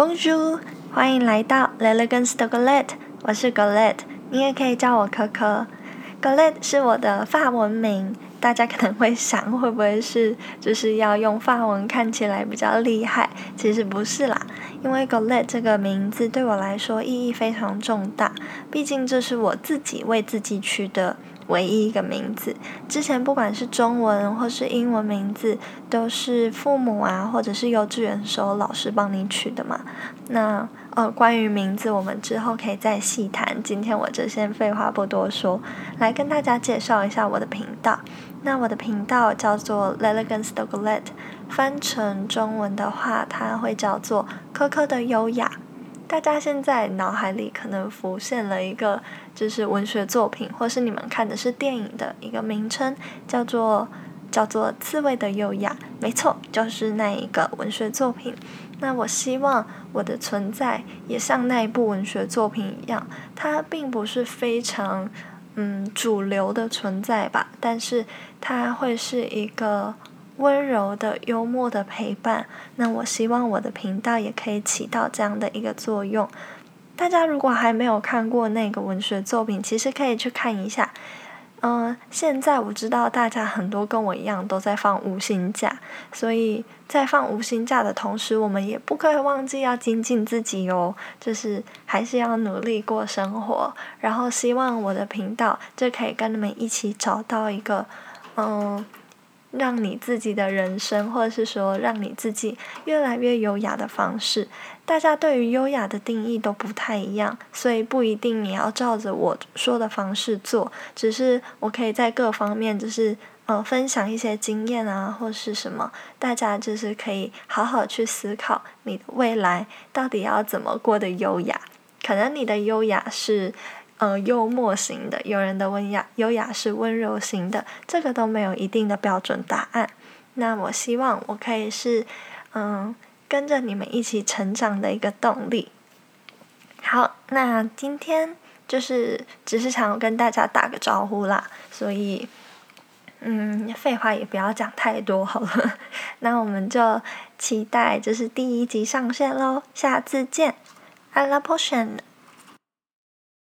Bonjour，欢迎来到 L'Elegance de g o l e t t e 我是 Golette，你也可以叫我可可。Golette 是我的法文名，大家可能会想，会不会是就是要用法文看起来比较厉害？其实不是啦，因为 Galette 这个名字对我来说意义非常重大，毕竟这是我自己为自己取的。唯一一个名字，之前不管是中文或是英文名字，都是父母啊，或者是幼稚园时候老师帮你取的嘛。那呃，关于名字，我们之后可以再细谈。今天我就先废话不多说，来跟大家介绍一下我的频道。那我的频道叫做 L'Elegance de Galette，翻成中文的话，它会叫做科科的优雅。大家现在脑海里可能浮现了一个，就是文学作品，或是你们看的是电影的一个名称，叫做叫做《刺猬的优雅》。没错，就是那一个文学作品。那我希望我的存在也像那一部文学作品一样，它并不是非常嗯主流的存在吧，但是它会是一个。温柔的、幽默的陪伴，那我希望我的频道也可以起到这样的一个作用。大家如果还没有看过那个文学作品，其实可以去看一下。嗯，现在我知道大家很多跟我一样都在放无薪假，所以在放无薪假的同时，我们也不可以忘记要精进自己哦，就是还是要努力过生活。然后希望我的频道就可以跟你们一起找到一个，嗯。让你自己的人生，或者是说让你自己越来越优雅的方式，大家对于优雅的定义都不太一样，所以不一定你要照着我说的方式做。只是我可以在各方面，就是呃分享一些经验啊，或是什么，大家就是可以好好去思考你的未来到底要怎么过得优雅。可能你的优雅是。呃，幽默型的，有人的温雅，优雅是温柔型的，这个都没有一定的标准答案。那我希望我可以是，嗯，跟着你们一起成长的一个动力。好，那今天就是只是想跟大家打个招呼啦，所以，嗯，废话也不要讲太多好了。那我们就期待就是第一集上线喽，下次见，I love potion。